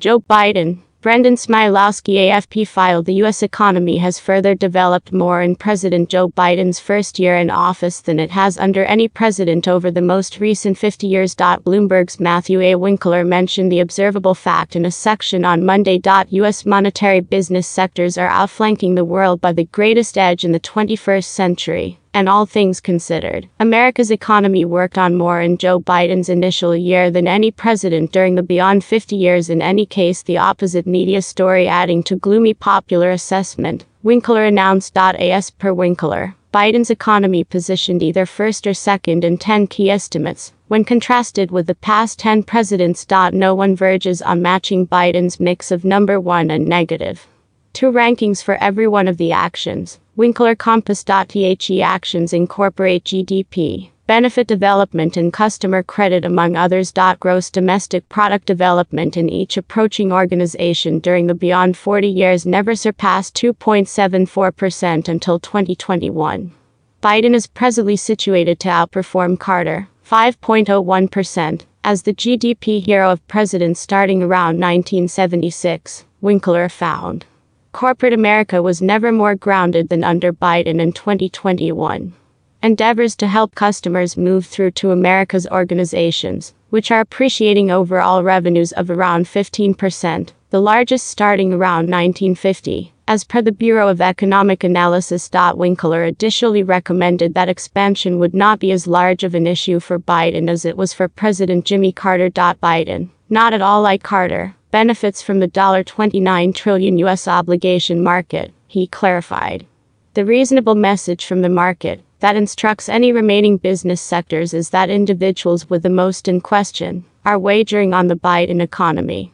Joe Biden, Brendan Smialowski AFP filed the U.S. economy has further developed more in President Joe Biden's first year in office than it has under any president over the most recent 50 years. Bloomberg's Matthew A. Winkler mentioned the observable fact in a section on Monday. U.S. monetary business sectors are outflanking the world by the greatest edge in the 21st century and all things considered, America's economy worked on more in Joe Biden's initial year than any president during the beyond 50 years. In any case, the opposite media story adding to gloomy popular assessment. Winkler announced. As per Winkler, Biden's economy positioned either first or second in 10 key estimates. When contrasted with the past 10 presidents. No one verges on matching Biden's mix of number one and negative. Two rankings for every one of the actions. Winkler Compass.the actions incorporate GDP, benefit development and customer credit among others. Gross domestic product development in each approaching organization during the beyond 40 years never surpassed 2.74% until 2021. Biden is presently situated to outperform Carter, 5.01%, as the GDP hero of presidents starting around 1976, Winkler found. Corporate America was never more grounded than under Biden in 2021. Endeavors to help customers move through to America's organizations, which are appreciating overall revenues of around 15%, the largest starting around 1950. As per the Bureau of Economic Analysis. Winkler additionally recommended that expansion would not be as large of an issue for Biden as it was for President Jimmy Carter. Biden, not at all like Carter, benefits from the 29 trillion U.S. obligation market, he clarified. The reasonable message from the market that instructs any remaining business sectors is that individuals with the most in question are wagering on the Biden economy.